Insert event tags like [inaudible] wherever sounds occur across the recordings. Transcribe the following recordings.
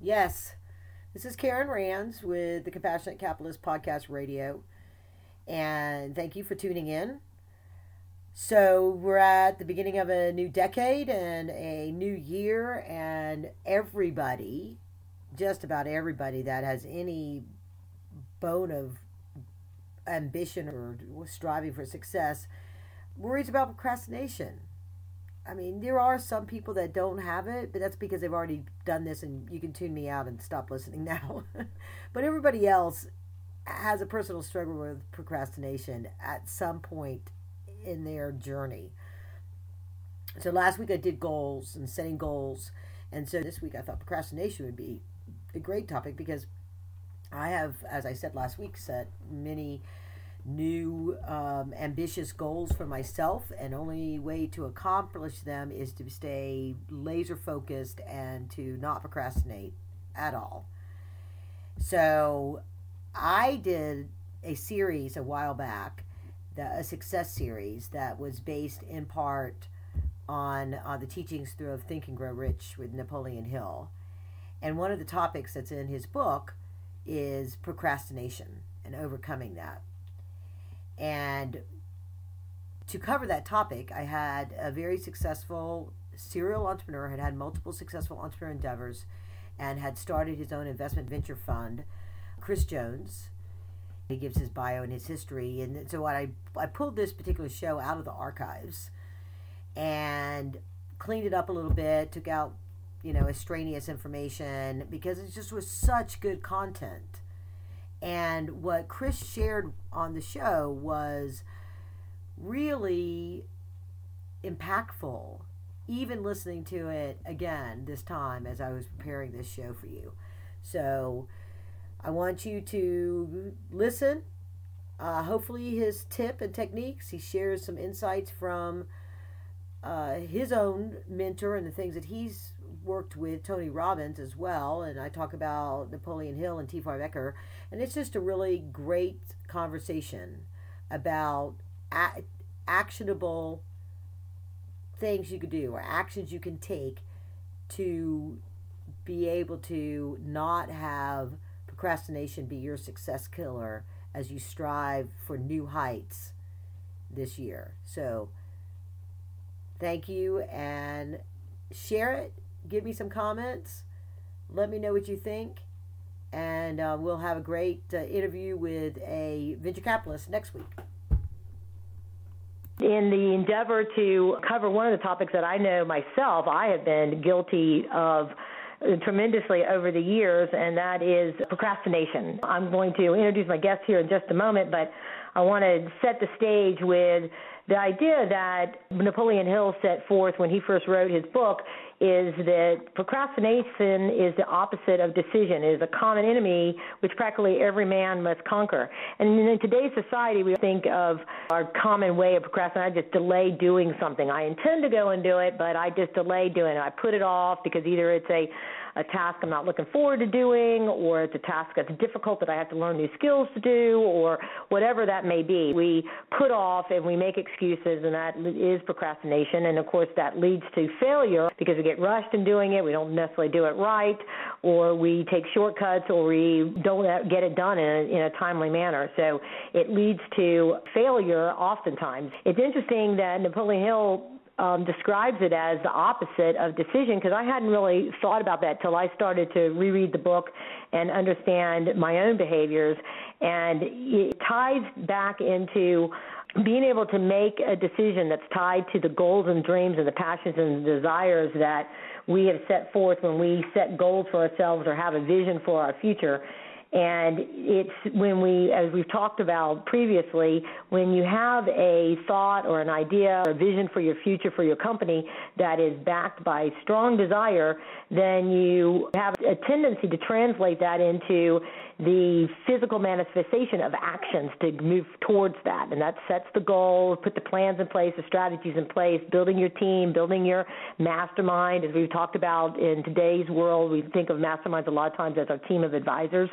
Yes, this is Karen Rands with the Compassionate Capitalist Podcast Radio, and thank you for tuning in. So, we're at the beginning of a new decade and a new year, and everybody, just about everybody that has any bone of ambition or striving for success, worries about procrastination. I mean, there are some people that don't have it, but that's because they've already done this and you can tune me out and stop listening [laughs] now. but everybody else has a personal struggle with procrastination at some point in their journey. So last week I did goals and setting goals. And so this week I thought procrastination would be a great topic because I have, as I said last week, set many new um, ambitious goals for myself and only way to accomplish them is to stay laser focused and to not procrastinate at all. So i did a series a while back a success series that was based in part on uh, the teachings through of think and grow rich with napoleon hill. And one of the topics that's in his book is procrastination and overcoming that and to cover that topic, I had a very successful serial entrepreneur, had had multiple successful entrepreneur endeavors, and had started his own investment venture fund, Kris Jones. He gives his bio and his history. And so I, I pulled this particular show out of the archives and cleaned it up a little bit, took out, you know, extraneous information because it just was such good content. And what Kris shared on the show was really impactful, even listening to it again this time as I was preparing this show for you. So I want you to listen. Uh, hopefully, his tip and techniques, he shares some insights from uh, his own mentor and the things that he's worked with Tony Robbins as well, and I talk about Napoleon Hill and T. Harv Eker, and it's just a really great conversation about a- actionable things you could do or actions you can take to be able to not have procrastination be your success killer as you strive for new heights this year. So, thank you and share it give me some comments. Let me know what you think. And uh, we'll have a great uh, interview with a venture capitalist next week. In the endeavor to cover one of the topics that I know myself, I have been guilty of tremendously over the years, and that is procrastination. I'm going to introduce my guest here in just a moment, but I want to set the stage with the idea that Napoleon Hill set forth when he first wrote his book is that procrastination is the opposite of decision, it is a common enemy which practically every man must conquer. And in today's society, we think of our common way of procrastinating, I just delay doing something. I intend to go and do it, but I just delay doing it. I put it off because either it's a a task I'm not looking forward to doing, or it's a task that's difficult that I have to learn new skills to do, or whatever that may be. We put off and we make excuses, and that is procrastination. And of course, that leads to failure because we get rushed in doing it, we don't necessarily do it right, or we take shortcuts, or we don't get it done in a, in a timely manner. So it leads to failure oftentimes. It's interesting that Napoleon Hill um, describes it as the opposite of decision because I hadn't really thought about that till I started to reread the book and understand my own behaviors. And it ties back into being able to make a decision that's tied to the goals and dreams and the passions and the desires that we have set forth when we set goals for ourselves or have a vision for our future and it's when we, as we've talked about previously, when you have a thought or an idea or a vision for your future for your company that is backed by strong desire, then you have a tendency to translate that into the physical manifestation of actions to move towards that. And that sets the goal, put the plans in place, the strategies in place, building your team, building your mastermind. As we've talked about in today's world, we think of masterminds a lot of times as our team of advisors.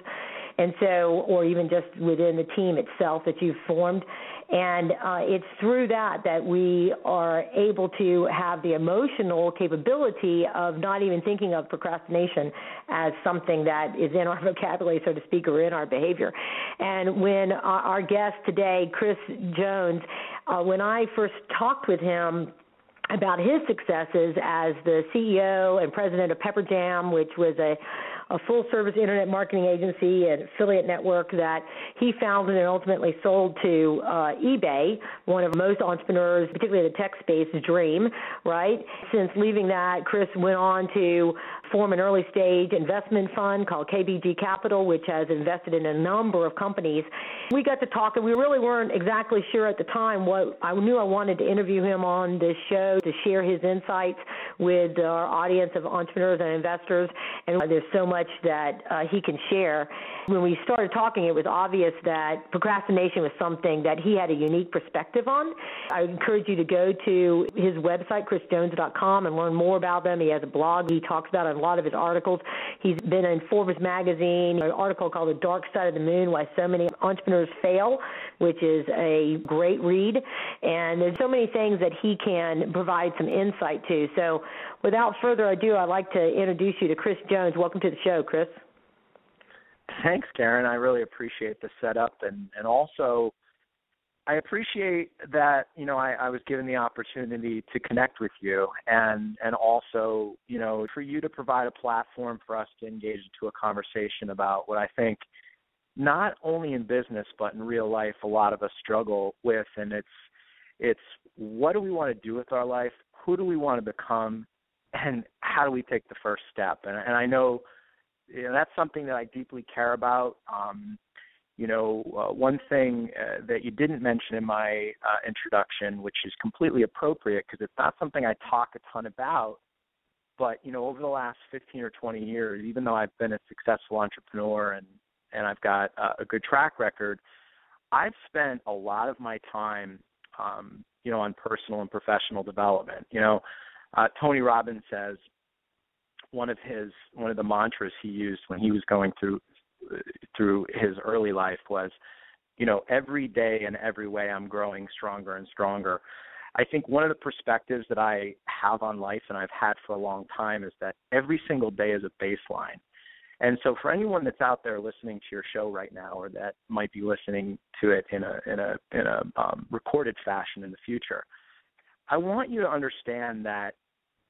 And so, or even just within the team itself that you've formed. And uh, it's through that that we are able to have the emotional capability of not even thinking of procrastination as something that is in our [laughs] vocabulary, so to speak, or in our behavior. And when our, our guest today, Kris Jones, uh, when I first talked with him, about his successes as the CEO and president of Pepper Jam, which was a a full service internet marketing agency and affiliate network that he founded and ultimately sold to uh, eBay, one of most entrepreneurs, particularly the tech space, dream, right? Since leaving that, Kris went on to form an early stage investment fund called KBJ Capital, which has invested in a number of companies. We got to talk, and we really weren't exactly sure at the time what I knew I wanted to interview him on this show to share his insights with our audience of entrepreneurs and investors. And there's so much that uh, he can share. When we started talking, it was obvious that procrastination was something that he had a unique perspective on. I encourage you to go to his website, krisjones.com, and learn more about them. He has a blog he talks about in a lot of his articles. He's been in Forbes magazine, an article called The Dark Side of the Moon Why So Many Entrepreneurs Fail, which is a great read. And there's so many things that he can provide some insight to. So without further ado, I'd like to introduce you to Kris Jones. Welcome to the show, Kris. Thanks, Karen. I really appreciate the setup and, and also I appreciate that, you know, I, I was given the opportunity to connect with you and and also, you know, for you to provide a platform for us to engage into a conversation about what I think not only in business but in real life a lot of us struggle with and it's it's what do we want to do with our life? Who do we want to become? And how do we take the first step? And, and I know you know, that's something that I deeply care about. Um, you know, uh, one thing uh, that you didn't mention in my uh, introduction, which is completely appropriate because it's not something I talk a ton about, but you know, over the last 15 or 20 years, even though I've been a successful entrepreneur and and I've got uh, a good track record, I've spent a lot of my time, um, you know, on personal and professional development. You know, uh, Tony Robbins says one of his one of the mantras he used when he was going through through his early life was you know every day and every way i'm growing stronger and stronger. I think one of the perspectives that i have on life and i've had for a long time is that every single day is a baseline. And so for anyone that's out there listening to your show right now or that might be listening to it in a in a in a um, recorded fashion in the future i want you to understand that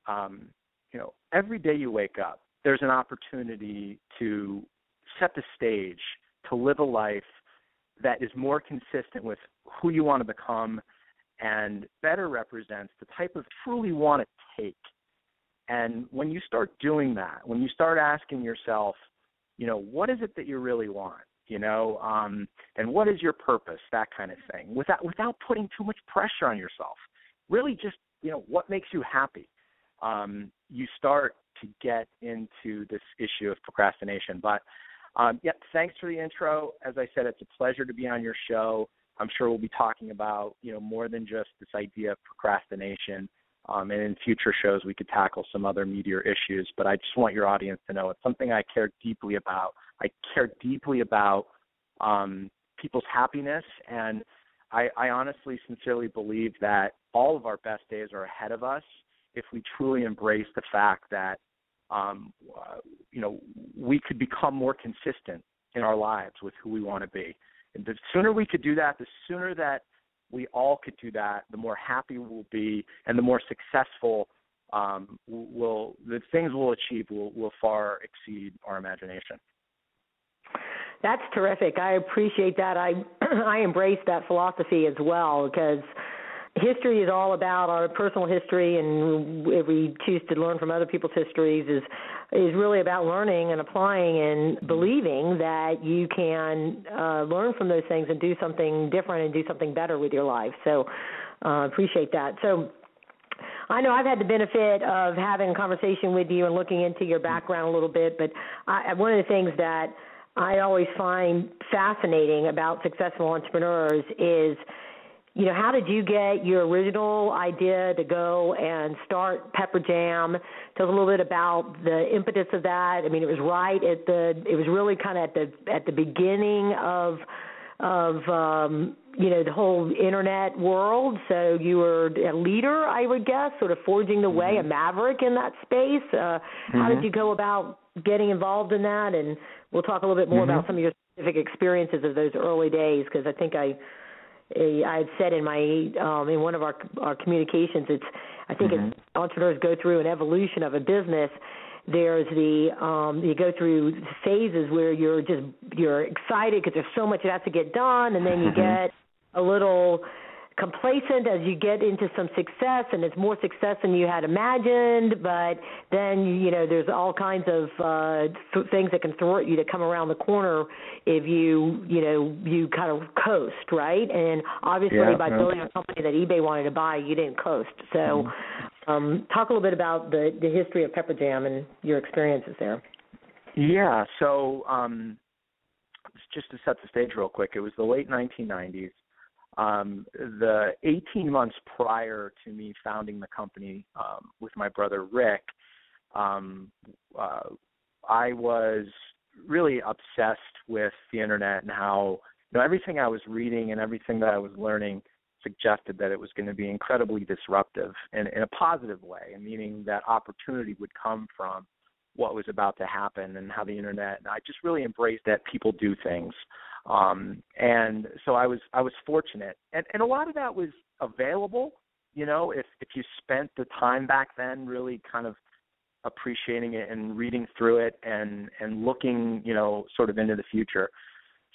um, you know, every day you wake up, there's an opportunity to set the stage to live a life that is more consistent with who you want to become and better represents the type of truly want to take. And when you start doing that, when you start asking yourself, you know, what is it that you really want? You know, um, and what is your purpose? That kind of thing, without without putting too much pressure on yourself. Really, just you know, what makes you happy? um, you start to get into this issue of procrastination. But um, yeah, thanks for the intro. As I said, it's a pleasure to be on your show. I'm sure we'll be talking about you know more than just this idea of procrastination. Um, and in future shows, we could tackle some other meteor issues. But I just want your audience to know it's something I care deeply about. I care deeply about um, people's happiness, and I, I honestly, sincerely believe that all of our best days are ahead of us if we truly embrace the fact that um, you know we could become more consistent in our lives with who we want to be. And the sooner we could do that, the sooner that we all could do that, the more happy we'll be, and the more successful um, will the things we'll achieve will, will far exceed our imagination. That's terrific. I appreciate that. I [clears throat] I embrace that philosophy as well because history is all about our personal history and if we choose to learn from other people's histories is is really about learning and applying and believing that you can uh, learn from those things and do something different and do something better with your life. So uh, appreciate that. So I know I've had the benefit of having a conversation with you and looking into your background a little bit, but I, one of the things that I always find fascinating about successful entrepreneurs is you know, how did you get your original idea to go and start Pepper Jam? Tell us a little bit about the impetus of that. I mean, it was right at the, it was really kind of at the at the beginning of of um, you know the whole internet world. So you were a leader, I would guess, sort of forging the way, mm-hmm. a maverick in that space. Uh, mm-hmm. How did mm-hmm. you go about getting involved in that? And we'll talk a little bit more mm-hmm. about some of your specific experiences of those early days, because I think I. I had said in my um, in one of our our communications, it's I think mm-hmm. as entrepreneurs go through an evolution of a business, there's the um, you go through phases where you're just you're excited because there's so much that has to get done, and then you mm-hmm. get a little complacent as you get into some success and it's more success than you had imagined but then you know there's all kinds of uh th- things that can thwart you to come around the corner if you you know you kind of coast right and obviously yeah, by yeah. building a company that ebay wanted to buy you didn't coast so mm-hmm. Um, talk a little bit about the, the history of Pepper Jam and your experiences there. Yeah, so um, just to set the stage real quick, it was the late 1990s. Um, the 18 months prior to me founding the company um, with my brother Rick, um, uh, I was really obsessed with the internet and how you know everything I was reading and everything that I was learning – suggested that it was going to be incredibly disruptive and in a positive way, meaning that opportunity would come from what was about to happen and how the internet and I just really embraced that people do things. Um and so I was I was fortunate. And and a lot of that was available, you know, if if you spent the time back then really kind of appreciating it and reading through it and and looking, you know, sort of into the future.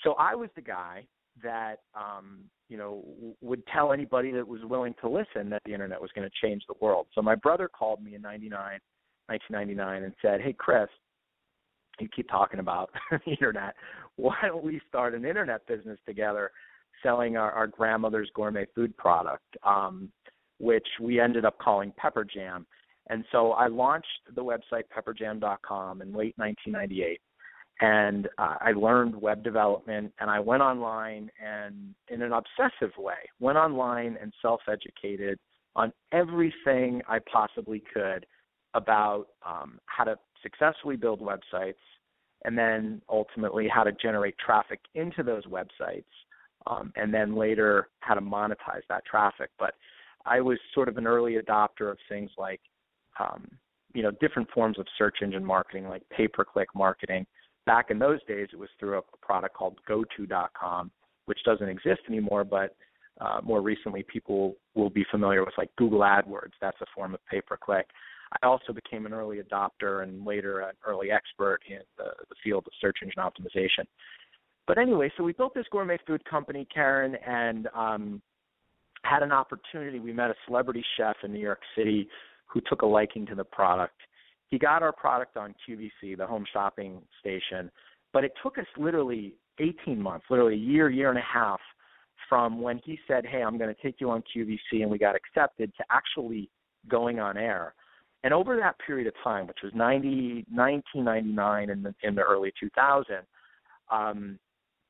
So I was the guy that um you know would tell anybody that was willing to listen that the internet was going to change the world. So my brother called me in 99 1999 and said, "Hey Kris, you keep talking about [laughs] the internet. Why don't we start an internet business together selling our, our grandmother's gourmet food product, um, which we ended up calling Pepper Jam." And so I launched the website pepperjam.com in late 1998 and uh, I learned web development and I went online and in an obsessive way went online and self-educated on everything I possibly could about um, how to successfully build websites and then ultimately how to generate traffic into those websites um, and then later how to monetize that traffic but I was sort of an early adopter of things like um, you know different forms of search engine marketing like pay-per-click marketing back in those days, it was through a product called GoTo.com, which doesn't exist anymore, but uh, more recently, people will be familiar with like Google AdWords. That's a form of pay per click. I also became an early adopter and later an early expert in the, the field of search engine optimization. But anyway, so we built this gourmet food company, Karen, and um, had an opportunity. We met a celebrity chef in New York City who took a liking to the product he got our product on QVC, the home shopping station, but it took us literally 18 months, literally a year, year and a half from when he said, "Hey, I'm going to take you on QVC," and we got accepted to actually going on air. And over that period of time, which was 90, 1999 in the, in the early 2000s, um,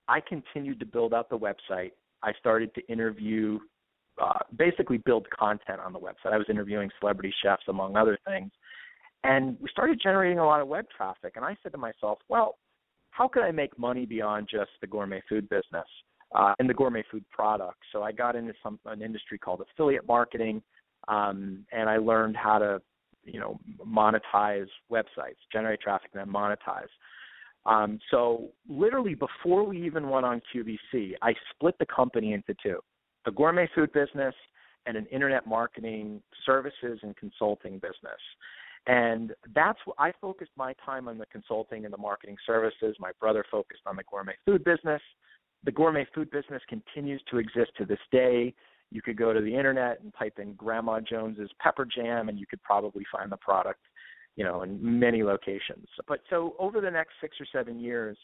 I continued to build out the website. I started to interview, uh, basically build content on the website. I was interviewing celebrity chefs, among other things. And we started generating a lot of web traffic. And I said to myself, well, how could I make money beyond just the gourmet food business uh, and the gourmet food products? So I got into some an industry called affiliate marketing, um, and I learned how to, you know, monetize websites, generate traffic, and then monetize. Um, so literally before we even went on QVC, I split the company into two: the gourmet food business and an internet marketing services and consulting business. And that's what I focused my time on the consulting and the marketing services. My brother focused on the gourmet food business. The gourmet food business continues to exist to this day. You could go to the internet and type in Grandma Jones's pepper jam, and you could probably find the product, you know, in many locations. But so over the next six or seven years,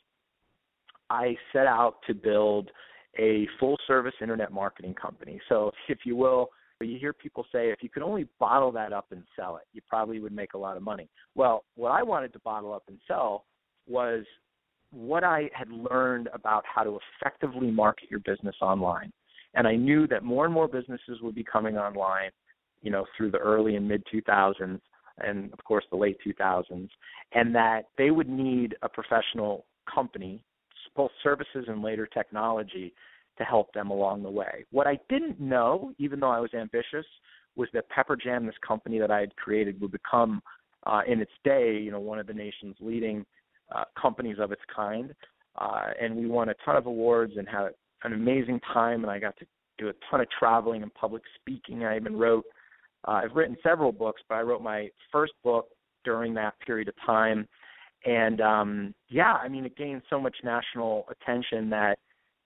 I set out to build a full service internet marketing company. So, if you will, you hear people say if you could only bottle that up and sell it, you probably would make a lot of money. Well, what I wanted to bottle up and sell was what I had learned about how to effectively market your business online. And I knew that more and more businesses would be coming online, you know, through the early and mid 2000s and of course the late 2000s, and that they would need a professional company, both services and later technology, to help them along the way. What I didn't know, even though I was ambitious, was that Pepper Jam, this company that I had created, would become, uh, in its day, you know, one of the nation's leading uh, companies of its kind. Uh, and we won a ton of awards and had an amazing time. And I got to do a ton of traveling and public speaking. I even wrote uh, I've written several books, but I wrote my first book during that period of time. And um, yeah, I mean, it gained so much national attention that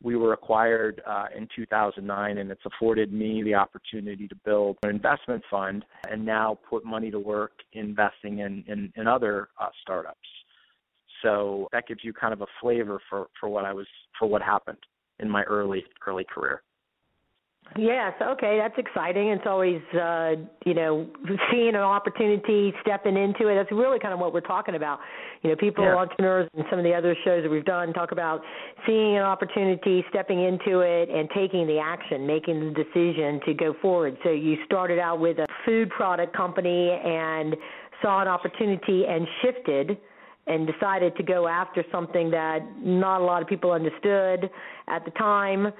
we were acquired uh, in 2009, and it's afforded me the opportunity to build an investment fund and now put money to work investing in, in, in other uh, startups. So that gives you kind of a flavor for, for what I was for what happened in my early early career. Yes, okay, that's exciting. It's always, uh, you know, seeing an opportunity, stepping into it. That's really kind of what we're talking about. You know, people, yeah. entrepreneurs, and some of the other shows that we've done talk about seeing an opportunity, stepping into it, and taking the action, making the decision to go forward. So you started out with a food product company and saw an opportunity and shifted and decided to go after something that not a lot of people understood at the time.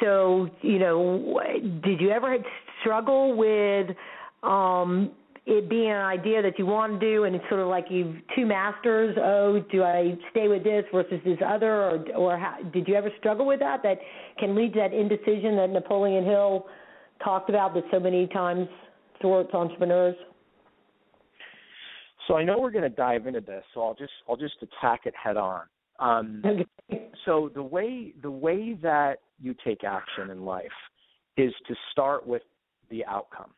So you know did you ever struggle with um it being an idea that you want to do and it's sort of like you've two masters oh do i stay with this versus this other? Or or how, did you ever struggle with that that can lead to that indecision that napoleon hill talked about that so many times thwarts entrepreneurs so i know we're going to dive into this so i'll just i'll just attack it head on um, [laughs] so the way the way that you take action in life is to start with the outcome.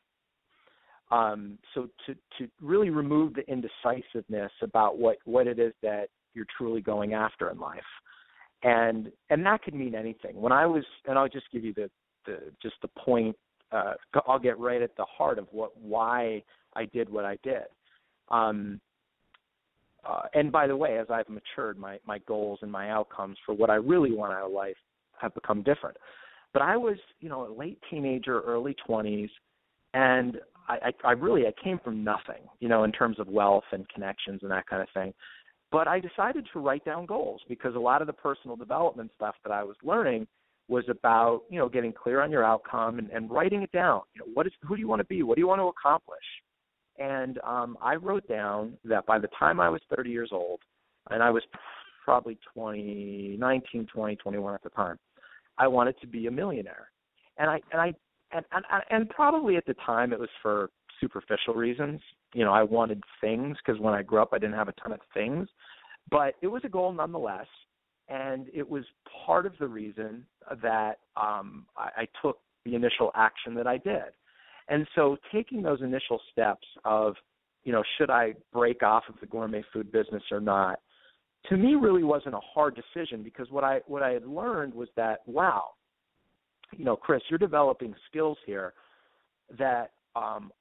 Um, so to to really remove the indecisiveness about what what it is that you're truly going after in life, and and that could mean anything. When I was, and I'll just give you the the just the point. Uh, I'll get right at the heart of what why I did what I did. Um, uh, and by the way, as I've matured, my my goals and my outcomes for what I really want out of life have become different. But I was, you know, a late teenager, early twenties, and I, I, I really I came from nothing, you know, in terms of wealth and connections and that kind of thing. But I decided to write down goals because a lot of the personal development stuff that I was learning was about, you know, getting clear on your outcome and, and writing it down. You know, what is who do you want to be? What do you want to accomplish? And um, I wrote down that by the time I was 30 years old, and I was probably 20, 19, 20, 21 at the time, I wanted to be a millionaire. And I and I and and, and probably at the time it was for superficial reasons. You know, I wanted things because when I grew up I didn't have a ton of things, but it was a goal nonetheless. And it was part of the reason that um, I, I took the initial action that I did. And so taking those initial steps of, you know, should I break off of the gourmet food business or not, to me really wasn't a hard decision because what I what I had learned was that wow, you know, Kris, you're developing skills here that um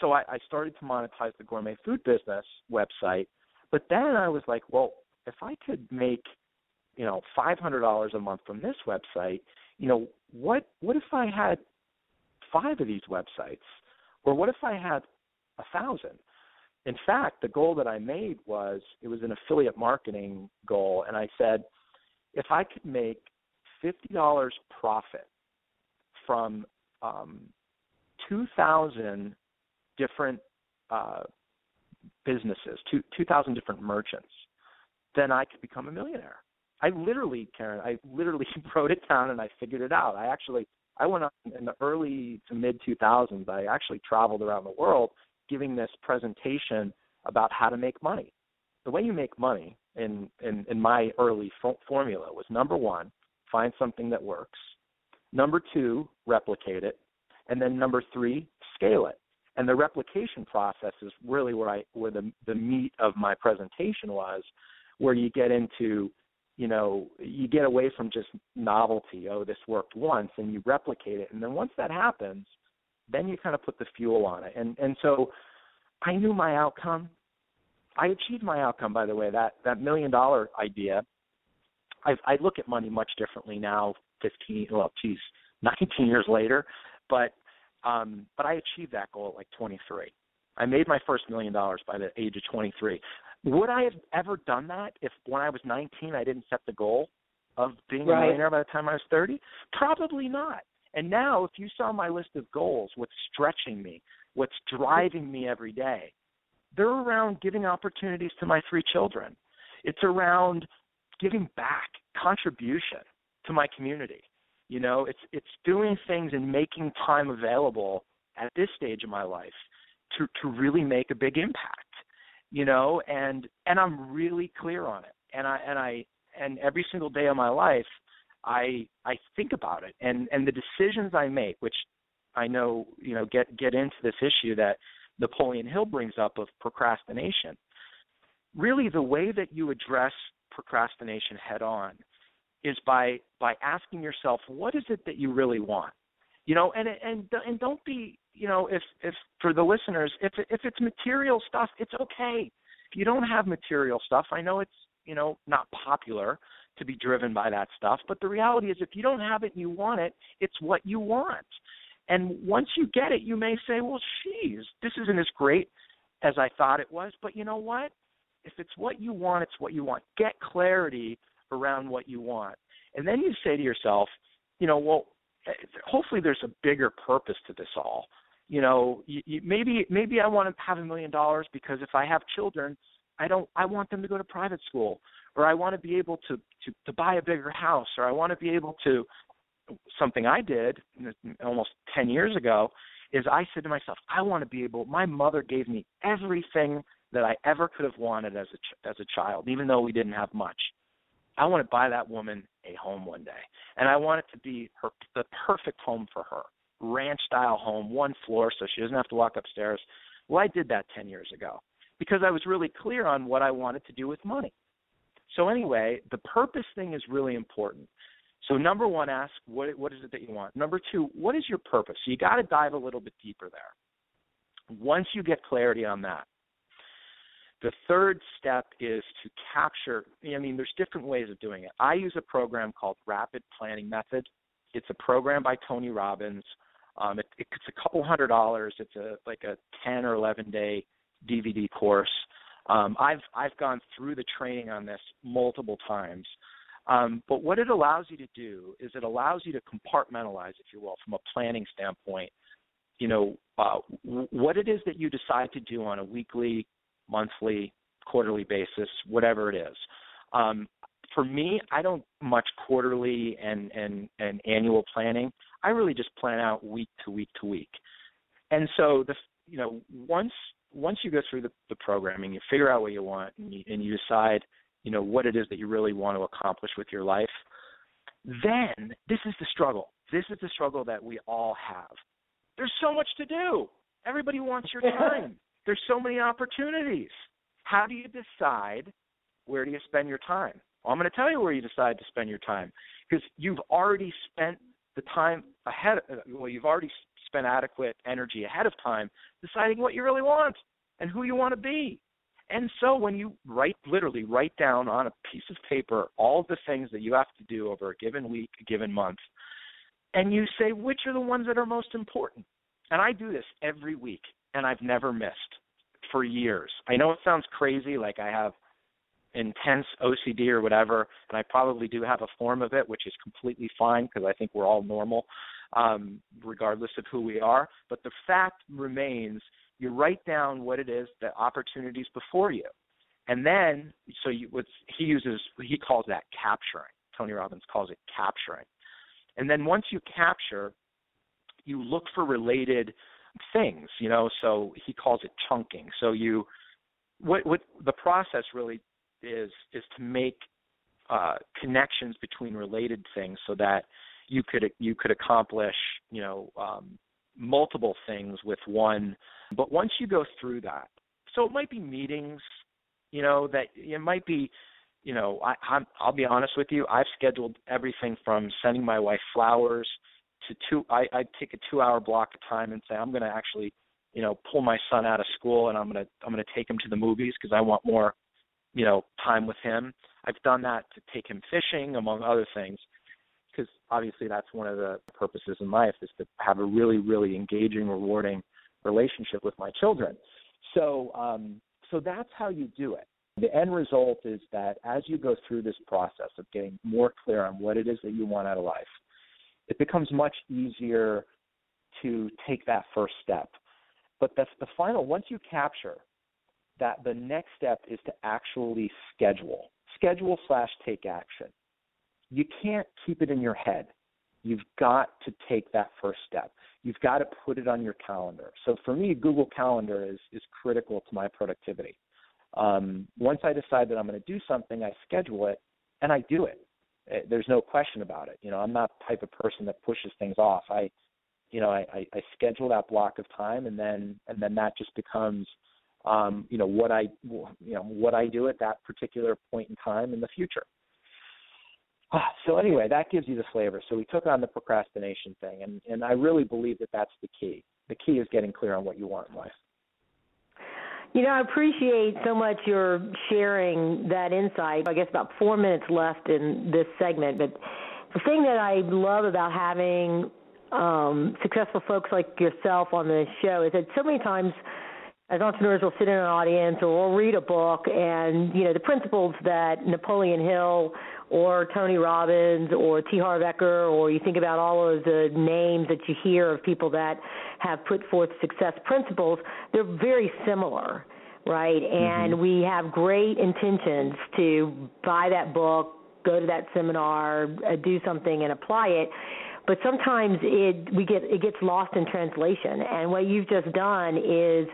so I, I started to monetize the gourmet food business website, but then I was like, well, if I could make, you know, five hundred dollars a month from this website, you know, what what if I had five of these websites? Or what if I had a thousand? In fact, the goal that I made was it was an affiliate marketing goal, and I said, if I could make fifty dollars profit from um, two thousand different uh, businesses, two two thousand different merchants, then I could become a millionaire. I literally, Karen, I literally [laughs] wrote it down and I figured it out. I actually I went on in the early to mid 2000s. I actually traveled around the world giving this presentation about how to make money. The way you make money in in, in my early fo- formula was number one, find something that works. Number two, replicate it, and then number three, scale it. And the replication process is really where I where the the meat of my presentation was, where you get into you know, you get away from just novelty. Oh, this worked once, and you replicate it, and then once that happens, then you kind of put the fuel on it. And and so, I knew my outcome. I achieved my outcome. By the way, that that million dollar idea. I I look at money much differently now. Fifteen, well, geez, [laughs] 19 years later, but um, but I achieved that goal at like 23. I made my first million dollars by the age of 23. Would I have ever done that if when I was 19 I didn't set the goal of being right. a millionaire by the time I was 30? Probably not. And now, if you saw my list of goals, what's stretching me, what's driving me every day, they're around giving opportunities to my three children. It's around giving back, contribution to my community. You know, it's it's doing things and making time available at this stage of my life to to really make a big impact. You know, and and I'm really clear on it. And I and I and every single day of my life I I think about it and and the decisions I make, which I know you know get get into this issue that Napoleon Hill brings up of procrastination. Really, the way that you address procrastination head on is by by asking yourself, what is it that you really want? You know, and and and don't be you know if if for the listeners if if it's material stuff, it's okay. If you don't have material stuff, I know it's you know not popular to be driven by that stuff, but the reality is if you don't have it and you want it, it's what you want. And once you get it, you may say, well, geez, this isn't as great as I thought it was. But you know what? If it's what you want, it's what you want. Get clarity around what you want. And then you say to yourself, you know, well, eh, hopefully there's a bigger purpose to this all. You know, you, you, maybe maybe I want to have a million dollars because if I have children, I don't I want them to go to private school or I want to be able to to to buy a bigger house or I want to be able to something I did almost 10 years ago is I said to myself, I want to be able. My mother gave me everything that I ever could have wanted as a ch- as a child, even though we didn't have much. I want to buy that woman a home one day, and I want it to be her the perfect home for her, ranch style home, one floor, so she doesn't have to walk upstairs. Well, I did that 10 years ago because I was really clear on what I wanted to do with money. So anyway, the purpose thing is really important. So number one, ask what what is it that you want. Number two, what is your purpose? So you got to dive a little bit deeper there. Once you get clarity on that, the third step is to capture. I mean, there's different ways of doing it. I use a program called Rapid Planning Method. It's a program by Tony Robbins. Um, it, it's a couple hundred dollars. It's a like a 10 or 11 day DVD course. Um, I've I've gone through the training on this multiple times. Um, but what it allows you to do is it allows you to compartmentalize, if you will, from a planning standpoint. You know uh, what it is that you decide to do on a weekly, monthly, quarterly basis, whatever it is. Um, for me, I don't much quarterly and and and annual planning. I really just plan out week to week to week. And so the you know once once you go through the, the programming, you figure out what you want, and you, and you decide, you know, what it is that you really want to accomplish with your life. Then this is the struggle. This is the struggle that we all have. There's so much to do. Everybody wants your time. There's so many opportunities. How do you decide where do you spend your time? Well, I'm going to tell you where you decide to spend your time because you've already spent the time ahead. Uh, well, you've already spent adequate energy ahead of time deciding what you really want and who you want to be. And so when you write, literally write down on a piece of paper all the things that you have to do over a given week, a given month, and you say which are the ones that are most important. And I do this every week, and I've never missed for years. I know it sounds crazy, like I have intense OCD or whatever, and I probably do have a form of it, which is completely fine because I think we're all normal um, regardless of who we are. But the fact remains you write down what it is, the opportunities before you. And then, so you, he uses, he calls that capturing. Tony Robbins calls it capturing. And then once you capture, you look for related things, you know, so he calls it chunking. So you, what, what the process really is, is to make uh, connections between related things so that you could you could accomplish you know um, multiple things with one. But once you go through that, so it might be meetings, you know that it might be you know I I'm, I'll be honest with you I've scheduled everything from sending my wife flowers to two I I take a 2 hour block of time and say I'm going to actually you know pull my son out of school and I'm going to I'm going to take him to the movies because I want more you know time with him. I've done that to take him fishing among other things because obviously that's one of the purposes in life is to have a really, really engaging, rewarding relationship with my children. So, um, so that's how you do it. The end result is that as you go through this process of getting more clear on what it is that you want out of life, it becomes much easier to take that first step. But that's the final, once you capture that, the next step is to actually schedule, schedule slash take action. You can't keep it in your head. You've got to take that first step. You've got to put it on your calendar. So for me, Google Calendar is, is critical to my productivity. Um, once I decide that I'm going to do something, I schedule it and I do it. Eh, there's no question about it. You know, I'm not the type of person that pushes things off. I, you know, I, I, I schedule that block of time, and then and then that just becomes, um, you know, what I, you know, what I do at that particular point in time in the future. So anyway, that gives you the flavor. So we took on the procrastination thing, and and I really believe that that's the key. The key is getting clear on what you want in life. You know, I appreciate so much your sharing that insight. I guess about four minutes left in this segment, but the thing that I love about having um, successful folks like yourself on the show is that so many times as entrepreneurs we'll sit in an audience or we'll read a book and you know the principles that Napoleon Hill or Tony Robbins or T. Harv Eker or you think about all of the names that you hear of people that have put forth success principles, they're very similar, right? And mm-hmm. we have great intentions to buy that book, go to that seminar, uh, do something and apply it but sometimes it we get it gets lost in translation and what you've just done is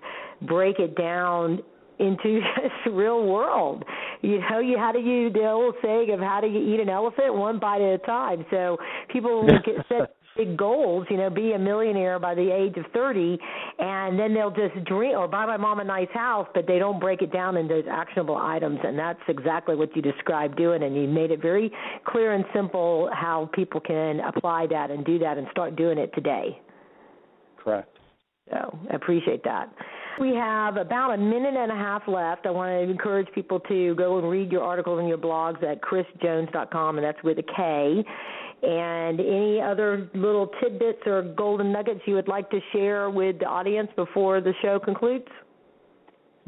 break it down into [laughs] this real world. You know, you how do you the old saying of how do you eat an elephant one bite at a time. So people get [laughs] set big goals, you know, be a millionaire by the age of 30, and then they'll just dream or buy my mom a nice house, but they don't break it down into actionable items, and that's exactly what you described doing, and you made it very clear and simple how people can apply that and do that and start doing it today. Correct. So I appreciate that. We have about a minute and a half left. I want to encourage people to go and read your articles and your blogs at krisjones.com, and that's with a K. And any other little tidbits or golden nuggets you would like to share with the audience before the show concludes?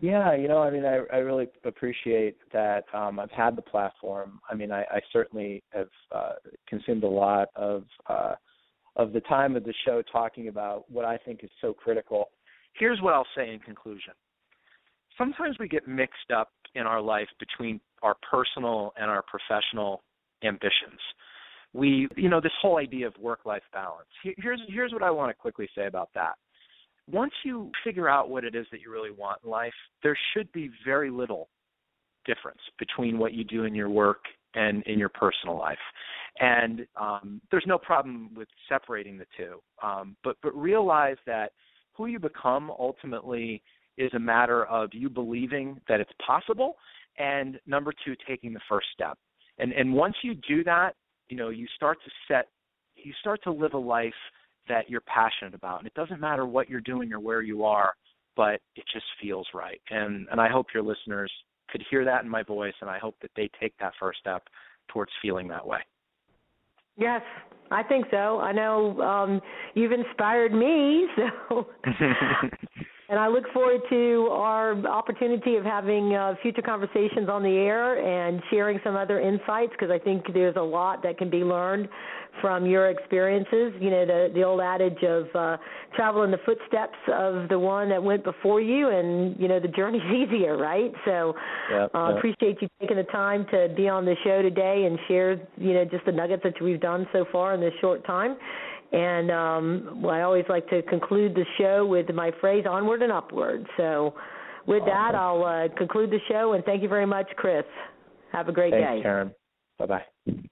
Yeah, you know, I mean, I, I really appreciate that um, I've had the platform. I mean, I, I certainly have uh, consumed a lot of uh, of the time of the show talking about what I think is so critical. Here's what I'll say in conclusion. Sometimes we get mixed up in our life between our personal and our professional ambitions. We you know this whole idea of work life balance here's here's what i want to quickly say about that. Once you figure out what it is that you really want in life there should be very little difference between what you do in your work and in your personal life. And um, there's no problem with separating the two. Um, but but realize that who you become ultimately is a matter of you believing that it's possible and number two taking the first step. And and once you do that you know you start to set you start to live a life that you're passionate about. And it doesn't matter what you're doing or where you are but it just feels right. And and i hope your listeners could hear that in my voice and i hope that they take that first step towards feeling that way yes i think so. I know um you've inspired me [laughs] so [laughs] And I look forward to our opportunity of having uh, future conversations on the air and sharing some other insights because I think there's a lot that can be learned from your experiences. You know, the the old adage of uh, travel in the footsteps of the one that went before you, and you know the journey's [laughs] easier, right? So, yeah, uh, yeah. appreciate you taking the time to be on the show today and share, you know, just the nuggets that we've done so far in this short time. And um, well, I always like to conclude the show with my phrase "onward and upward." So, with that, I'll uh, conclude the show and thank you very much, Kris. Have a great Thanks, day. Karen. Bye bye.